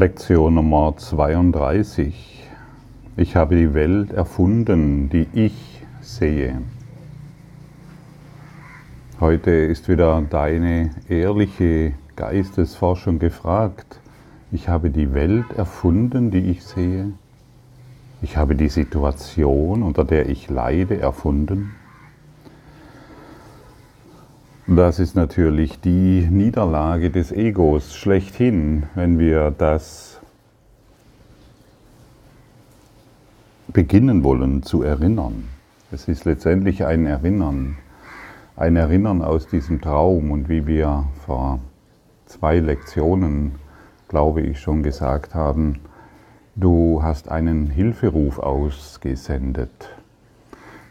Lektion Nummer 32. Ich habe die Welt erfunden, die ich sehe. Heute ist wieder deine ehrliche Geistesforschung gefragt. Ich habe die Welt erfunden, die ich sehe. Ich habe die Situation, unter der ich leide, erfunden. Das ist natürlich die Niederlage des Egos schlechthin, wenn wir das beginnen wollen zu erinnern. Es ist letztendlich ein Erinnern, ein Erinnern aus diesem Traum und wie wir vor zwei Lektionen, glaube ich, schon gesagt haben, du hast einen Hilferuf ausgesendet.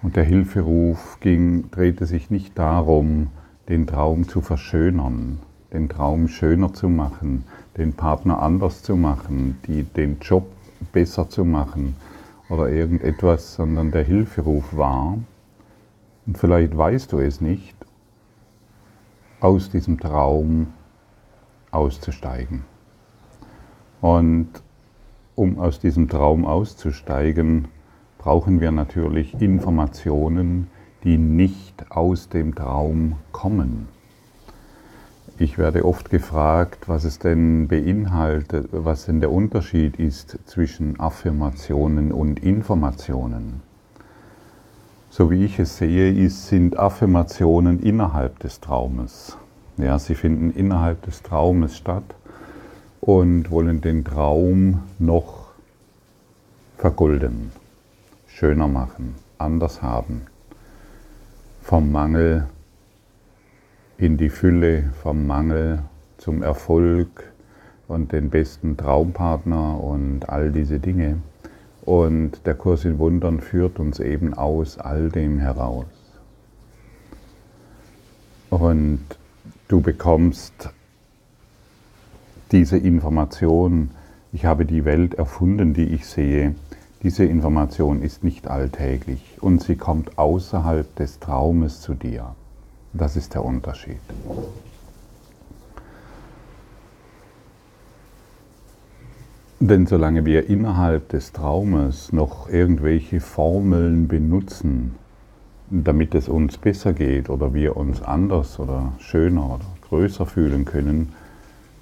Und der Hilferuf ging, drehte sich nicht darum, den Traum zu verschönern, den Traum schöner zu machen, den Partner anders zu machen, die, den Job besser zu machen oder irgendetwas, sondern der Hilferuf war, und vielleicht weißt du es nicht, aus diesem Traum auszusteigen. Und um aus diesem Traum auszusteigen, brauchen wir natürlich Informationen, die nicht aus dem Traum kommen. Ich werde oft gefragt, was es denn beinhaltet, was denn der Unterschied ist zwischen Affirmationen und Informationen. So wie ich es sehe, ist, sind Affirmationen innerhalb des Traumes. Ja, sie finden innerhalb des Traumes statt und wollen den Traum noch vergolden, schöner machen, anders haben vom Mangel in die Fülle, vom Mangel zum Erfolg und den besten Traumpartner und all diese Dinge. Und der Kurs in Wundern führt uns eben aus all dem heraus. Und du bekommst diese Information, ich habe die Welt erfunden, die ich sehe, diese Information ist nicht alltäglich und sie kommt außerhalb des Traumes zu dir. Das ist der Unterschied. Denn solange wir innerhalb des Traumes noch irgendwelche Formeln benutzen, damit es uns besser geht oder wir uns anders oder schöner oder größer fühlen können,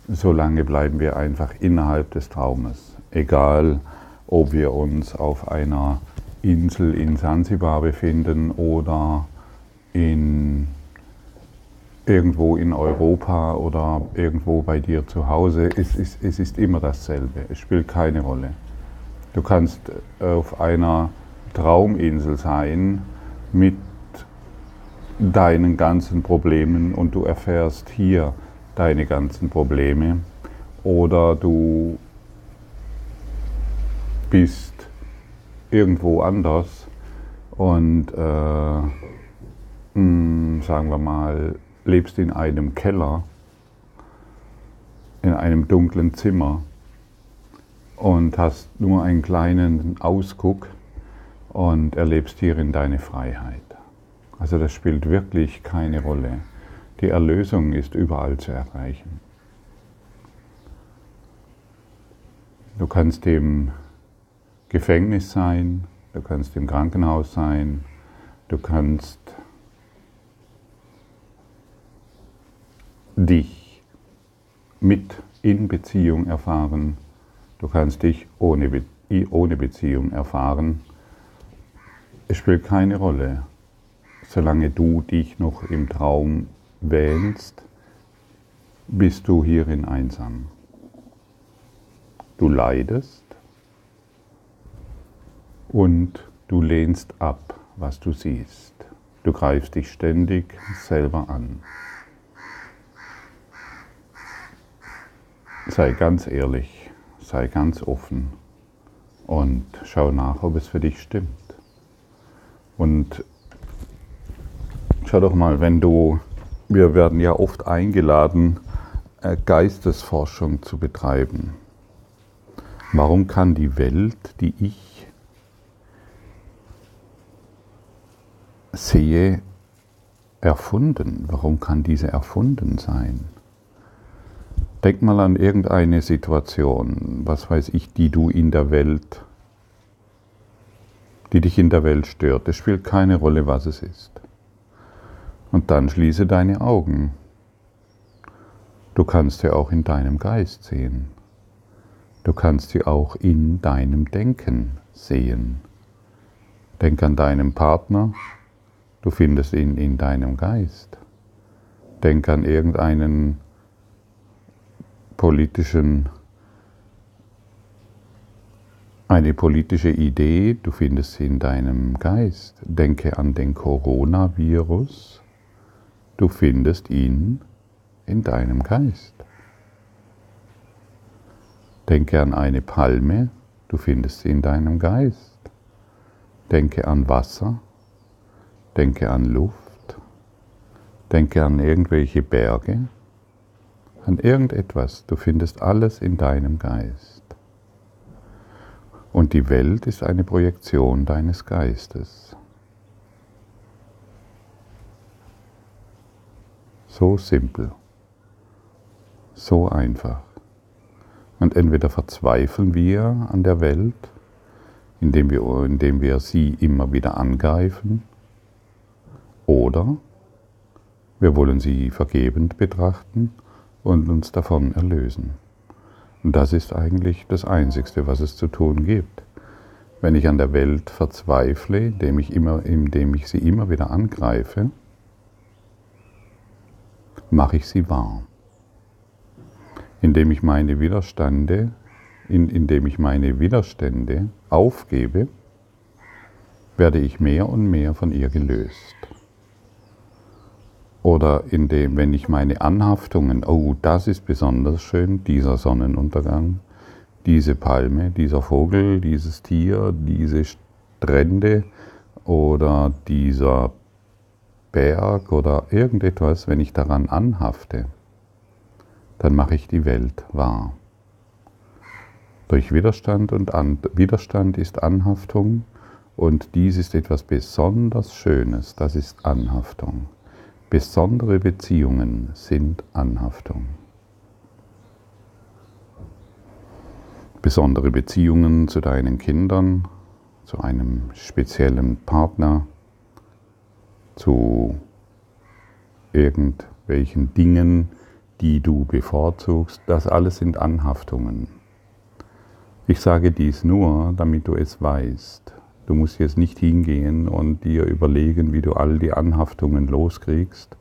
solange bleiben wir einfach innerhalb des Traumes. Egal, ob wir uns auf einer Insel in Sansibar befinden oder in irgendwo in Europa oder irgendwo bei dir zu Hause. Es ist, es ist immer dasselbe. Es spielt keine Rolle. Du kannst auf einer Trauminsel sein mit deinen ganzen Problemen und du erfährst hier deine ganzen Probleme oder du bist irgendwo anders und äh, mh, hm, sagen wir mal, lebst in einem Keller, in einem dunklen Zimmer und hast nur einen kleinen Ausguck und erlebst hierin deine Freiheit. Also das spielt wirklich keine Rolle. Die Erlösung ist überall zu erreichen. Du kannst dem Gefängnis sein, du kannst im Krankenhaus sein, du kannst dich mit in Beziehung erfahren, du kannst dich ohne, Be ohne Beziehung erfahren. Es spielt keine Rolle, solange du dich noch im Traum wählst, bist du hierin einsam. Du leidest, und du lehnst ab, was du siehst. Du greifst dich ständig selber an. Sei ganz ehrlich, sei ganz offen und schau nach, ob es für dich stimmt. Und schau doch mal, wenn du, wir werden ja oft eingeladen, äh, Geistesforschung zu betreiben. Warum kann die Welt, die ich sehe erfunden. Warum kann diese erfunden sein? Denk mal an irgendeine Situation, was weiß ich, die du in der Welt, die dich in der Welt stört. Es spielt keine Rolle, was es ist. Und dann schließe deine Augen. Du kannst sie auch in deinem Geist sehen. Du kannst sie auch in deinem Denken sehen. Denk an deinen Partner, du findest ihn in deinem Geist. Denk an irgendeinen politischen, eine politische Idee, du findest sie in deinem Geist. Denke an den Coronavirus, du findest ihn in deinem Geist. Denke an eine Palme, du findest sie in deinem Geist. Denke an Wasser, denke an Luft, denke an irgendwelche Berge, an irgendetwas. Du findest alles in deinem Geist. Und die Welt ist eine Projektion deines Geistes. So simpel, so einfach. Und entweder verzweifeln wir an der Welt, indem wir, indem wir sie immer wieder angreifen, oder wir wollen sie vergebend betrachten und uns davon erlösen. Und das ist eigentlich das Einzigste, was es zu tun gibt. Wenn ich an der Welt verzweifle, indem ich, immer, indem ich sie immer wieder angreife, mache ich sie wahr indem ich meine Widerstände, in, indem ich meine Widerstände aufgebe, werde ich mehr und mehr von ihr gelöst. Oder indem, wenn ich meine Anhaftungen, oh, das ist besonders schön, dieser Sonnenuntergang, diese Palme, dieser Vogel, dieses Tier, diese Strände oder dieser Berg oder irgendetwas, wenn ich daran anhafte, dann mache ich die Welt wahr. Durch Widerstand und An Widerstand ist Anhaftung und dies ist etwas besonders Schönes, das ist Anhaftung. Besondere Beziehungen sind Anhaftung. Besondere Beziehungen zu deinen Kindern, zu einem speziellen Partner, zu irgendwelchen Dingen, die du bevorzugst, das alles sind Anhaftungen. Ich sage dies nur, damit du es weißt. Du musst jetzt nicht hingehen und dir überlegen, wie du all die Anhaftungen loskriegst.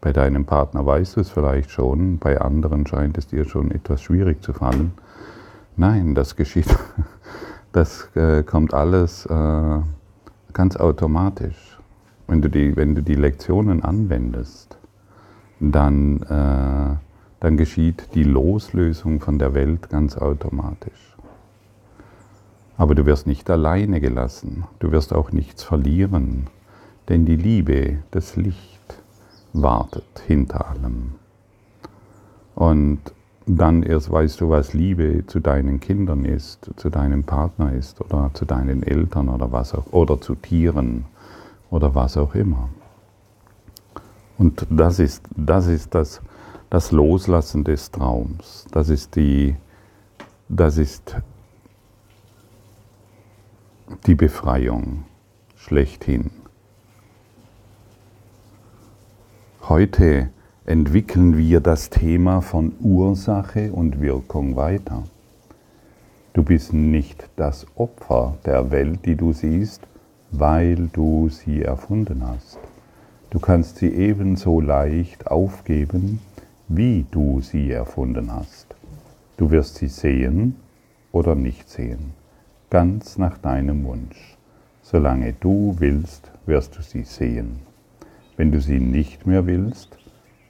Bei deinem Partner weißt du es vielleicht schon, bei anderen scheint es dir schon etwas schwierig zu fallen. Nein, das geschieht, das äh, kommt alles äh, ganz automatisch. Wenn du, die, wenn du die Lektionen anwendest, dann, äh, dann geschieht die Loslösung von der Welt ganz automatisch. Aber du wirst nicht alleine gelassen, du wirst auch nichts verlieren, denn die Liebe, das Licht wartet hinter allem. Und dann erst weißt du, was Liebe zu deinen Kindern ist, zu deinem Partner ist oder zu deinen Eltern oder was auch, oder zu Tieren oder was auch immer. Und das ist das, ist das, das Loslassen des Traums. Das ist die, das ist die Befreiung schlechthin. Heute entwickeln wir das Thema von Ursache und Wirkung weiter. Du bist nicht das Opfer der Welt, die du siehst, weil du sie erfunden hast. Du kannst sie ebenso leicht aufgeben, wie du sie erfunden hast. Du wirst sie sehen oder nicht sehen, ganz nach deinem Wunsch. Solange du willst, wirst du sie sehen. Wenn du sie nicht mehr willst,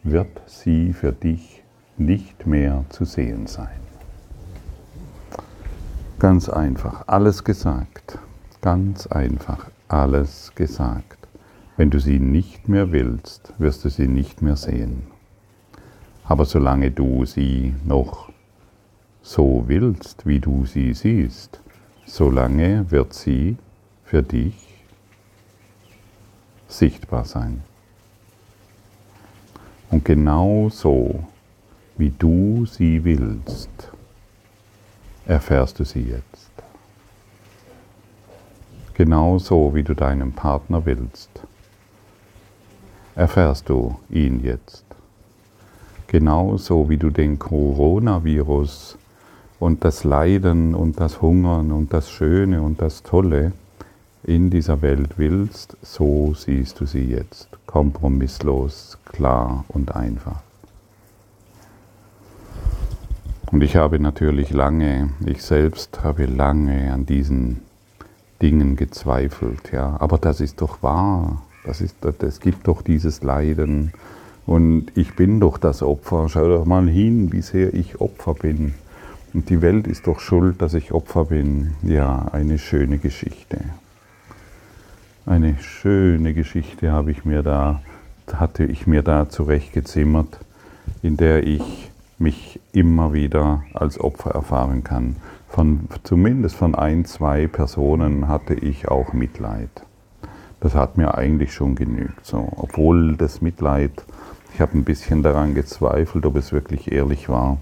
wird sie für dich nicht mehr zu sehen sein. Ganz einfach, alles gesagt. Ganz einfach, alles gesagt. Wenn du sie nicht mehr willst, wirst du sie nicht mehr sehen. Aber solange du sie noch so willst, wie du sie siehst, solange wird sie für dich sichtbar sein. Und genau so wie du sie willst, erfährst du sie jetzt. Genauso wie du deinen Partner willst, erfährst du ihn jetzt. Genauso wie du den Coronavirus und das Leiden und das Hungern und das Schöne und das Tolle in dieser Welt willst, so siehst du sie jetzt. Kompromisslos, klar und einfach. Und ich habe natürlich lange, ich selbst habe lange an diesen Dingen gezweifelt, ja. Aber das ist doch wahr. Das ist, es gibt doch dieses Leiden. Und ich bin doch das Opfer. Schau doch mal hin, wie sehr ich Opfer bin. Und die Welt ist doch schuld, dass ich Opfer bin. Ja, eine schöne Geschichte. Eine schöne Geschichte habe ich mir da, hatte ich mir da zurechtgezimmert, in der ich mich immer wieder als Opfer erfahren kann. Von, zumindest von ein, zwei Personen hatte ich auch Mitleid. Das hat mir eigentlich schon genügt. So. Obwohl das Mitleid, ich habe ein bisschen daran gezweifelt, ob es wirklich ehrlich war.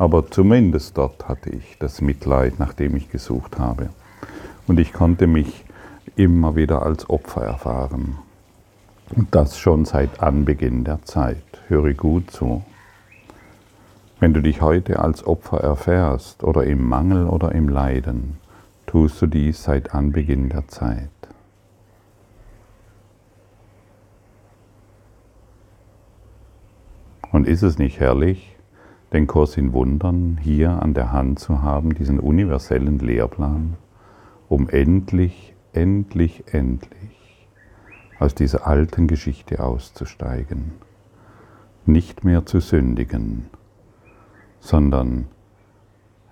Aber zumindest dort hatte ich das Mitleid, nach dem ich gesucht habe. Und ich konnte mich immer wieder als Opfer erfahren. Und das schon seit Anbeginn der Zeit. Höre gut zu. Wenn du dich heute als Opfer erfährst oder im Mangel oder im Leiden, tust du dies seit Anbeginn der Zeit. Und ist es nicht herrlich, den Kurs in Wundern hier an der Hand zu haben, diesen universellen Lehrplan, um endlich, endlich, endlich aus dieser alten Geschichte auszusteigen, nicht mehr zu sündigen, sondern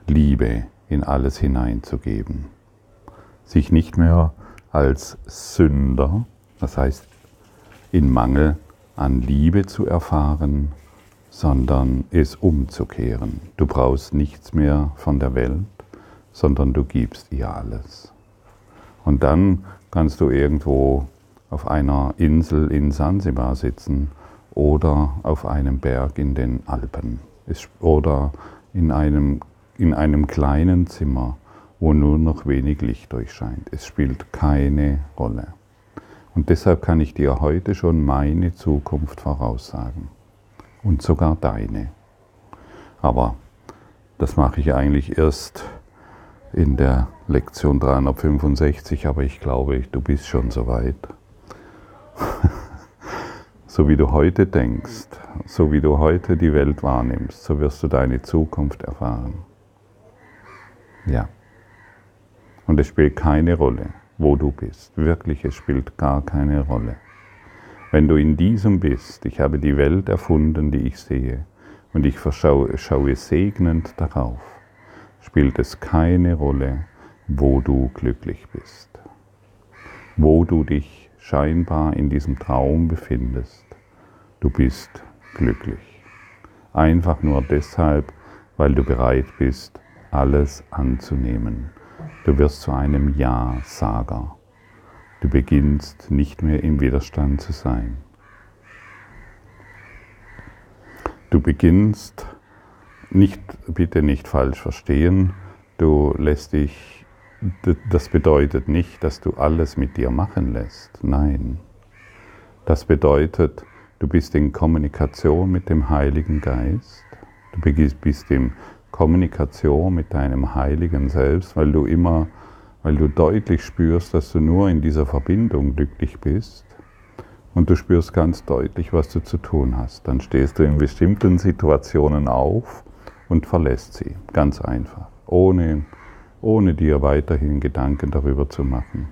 Liebe in alles hineinzugeben. Sich nicht mehr als Sünder, das heißt in Mangel an Liebe zu erfahren, sondern es umzukehren. Du brauchst nichts mehr von der Welt, sondern du gibst ihr alles. Und dann kannst du irgendwo auf einer Insel in Sansibar sitzen oder auf einem Berg in den Alpen oder in einem, in einem kleinen Zimmer, wo nur noch wenig Licht durchscheint. Es spielt keine Rolle. Und deshalb kann ich dir heute schon meine Zukunft voraussagen. Und sogar deine. Aber das mache ich eigentlich erst in der Lektion 365, aber ich glaube, du bist schon soweit. So wie du heute denkst, so wie du heute die Welt wahrnimmst, so wirst du deine Zukunft erfahren. Ja. Und es spielt keine Rolle, wo du bist. Wirklich, es spielt gar keine Rolle. Wenn du in diesem bist, ich habe die Welt erfunden, die ich sehe, und ich schaue, segnend darauf, spielt es keine Rolle, wo du glücklich bist, wo du dich scheinbar in diesem Traum befindest du bist glücklich. Einfach nur deshalb, weil du bereit bist, alles anzunehmen. Du wirst zu einem Ja-Sager. Du beginnst nicht mehr im Widerstand zu sein. Du beginnst nicht, bitte nicht falsch verstehen, du lässt dich, das bedeutet nicht, dass du alles mit dir machen lässt. Nein. Das bedeutet, Du bist in Kommunikation mit dem Heiligen Geist. Du bist in Kommunikation mit deinem heiligen Selbst, weil du immer, weil du deutlich spürst, dass du nur in dieser Verbindung glücklich bist. Und du spürst ganz deutlich, was du zu tun hast. Dann stehst du in bestimmten Situationen auf und verlässt sie. Ganz einfach. Ohne, ohne dir weiterhin Gedanken darüber zu machen.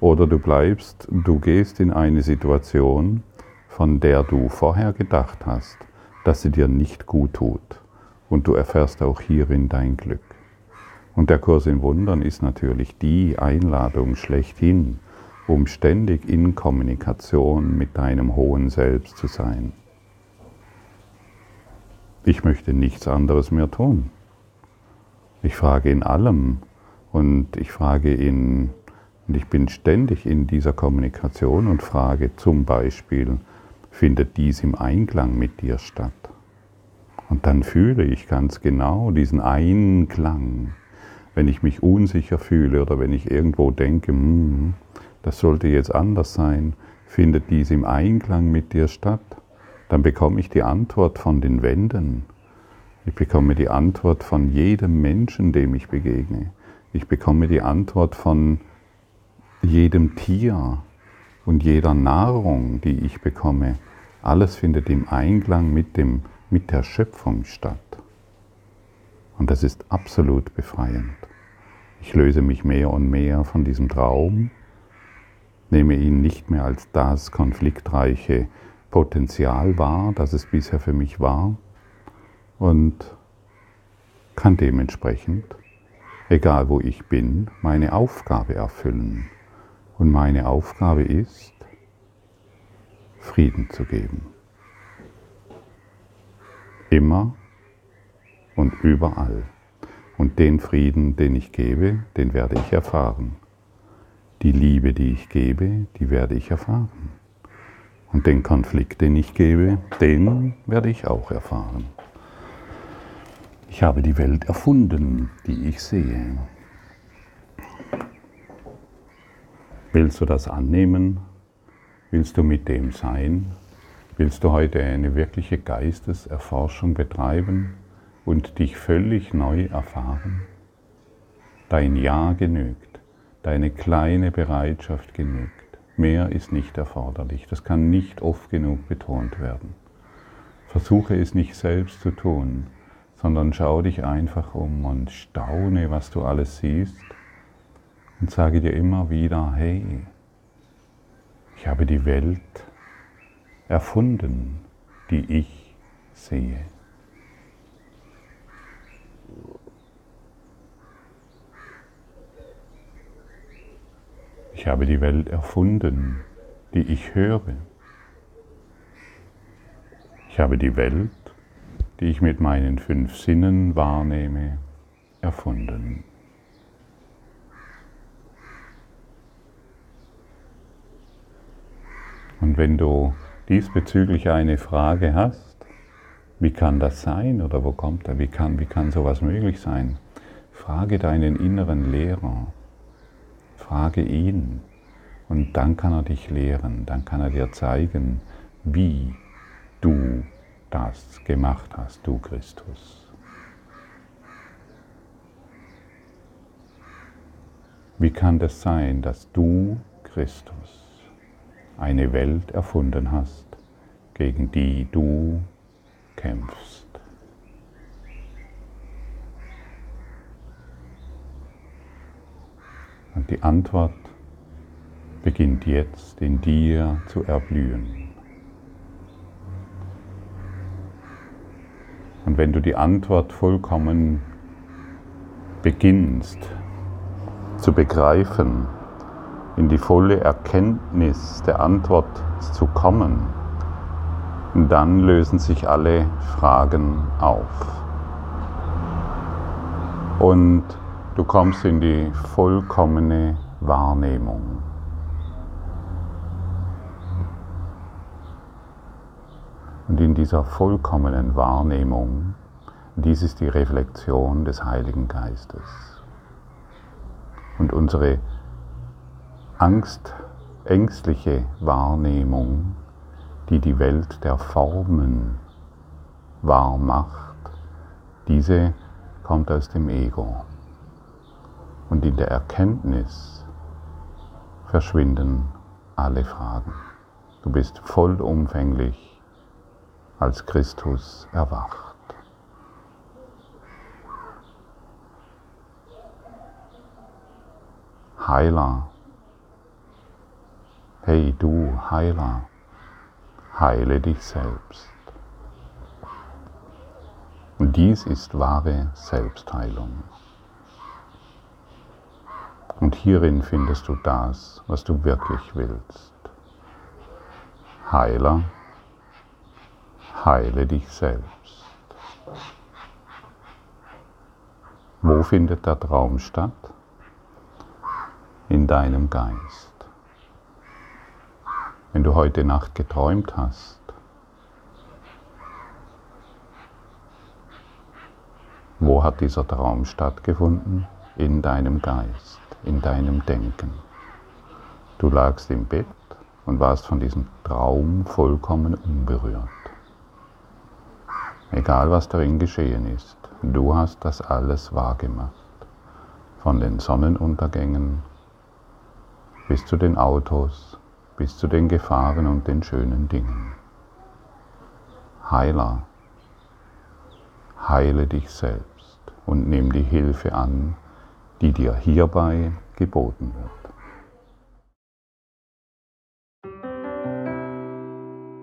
Oder du bleibst, du gehst in eine Situation, von der du vorher gedacht hast, dass sie dir nicht gut tut. Und du erfährst auch hierin dein Glück. Und der Kurs in Wundern ist natürlich die Einladung schlechthin, um ständig in Kommunikation mit deinem hohen Selbst zu sein. Ich möchte nichts anderes mehr tun. Ich frage in allem und ich frage in, und ich bin ständig in dieser Kommunikation und frage zum Beispiel, findet dies im Einklang mit dir statt? Und dann fühle ich ganz genau diesen einen Klang. Wenn ich mich unsicher fühle oder wenn ich irgendwo denke, hm, das sollte jetzt anders sein, findet dies im Einklang mit dir statt, dann bekomme ich die Antwort von den Wänden. Ich bekomme die Antwort von jedem Menschen, dem ich begegne. Ich bekomme die Antwort von jedem Tier und jeder Nahrung, die ich bekomme. Alles findet im Einklang mit, dem, mit der Schöpfung statt. Und das ist absolut befreiend. Ich löse mich mehr und mehr von diesem Traum, nehme ihn nicht mehr als das konfliktreiche Potenzial wahr, das es bisher für mich war, und kann dementsprechend, egal wo ich bin, meine Aufgabe erfüllen. Und meine Aufgabe ist, Frieden zu geben. Immer und überall. Und den Frieden, den ich gebe, den werde ich erfahren. Die Liebe, die ich gebe, die werde ich erfahren. Und den Konflikt, den ich gebe, den werde ich auch erfahren. Ich habe die Welt erfunden, die ich sehe. Willst du das annehmen? Willst du mit dem sein? Willst du heute eine wirkliche Geisteserforschung betreiben und dich völlig neu erfahren? Dein Ja genügt, deine kleine Bereitschaft genügt. Mehr ist nicht erforderlich. Das kann nicht oft genug betont werden. Versuche es nicht selbst zu tun, sondern schau dich einfach um und staune, was du alles siehst und sage dir immer wieder, hey, ich habe die Welt erfunden, die ich sehe. Ich habe die Welt erfunden, die ich höre. Ich habe die Welt, die ich mit meinen fünf Sinnen wahrnehme, erfunden. Und wenn du diesbezüglich eine Frage hast, wie kann das sein oder wo kommt er, wie kann, wie kann sowas möglich sein, frage deinen inneren Lehrer, frage ihn. Und dann kann er dich lehren, dann kann er dir zeigen, wie du das gemacht hast, du Christus. Wie kann das sein, dass du Christus eine Welt erfunden hast, gegen die du kämpfst. Und die Antwort beginnt jetzt in dir zu erblühen. Und wenn du die Antwort vollkommen beginnst zu begreifen, in die volle Erkenntnis der Antwort zu kommen, dann lösen sich alle Fragen auf. Und du kommst in die vollkommene Wahrnehmung. Und in dieser vollkommenen Wahrnehmung, dies ist die Reflexion des Heiligen Geistes. Und unsere Angst, ängstliche Wahrnehmung, die die Welt der Formen wahr macht, diese kommt aus dem Ego. Und in der Erkenntnis verschwinden alle Fragen. Du bist vollumfänglich als Christus erwacht. Heiler Hey du Heiler, heile dich selbst. Dies ist wahre Selbstheilung. Und hierin findest du das, was du wirklich willst. Heiler, heile dich selbst. Wo findet der Traum statt? In deinem Geist wenn du heute Nacht geträumt hast, hat dieser Traum stattgefunden? In deinem Geist, in deinem Denken. Du lagst im Bett und warst von diesem Traum vollkommen unberührt. Egal was darin geschehen ist, du hast das alles wahrgemacht. Von den Sonnenuntergängen bis zu den Autos, bis zu den Gefahren und den schönen Dingen. Heiler, heile dich selbst und nimm die Hilfe an, die dir hierbei geboten wird.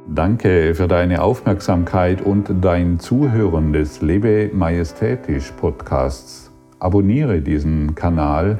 Danke für deine Aufmerksamkeit und dein Zuhören des Lebe Majestätisch Podcasts. Abonniere diesen Kanal,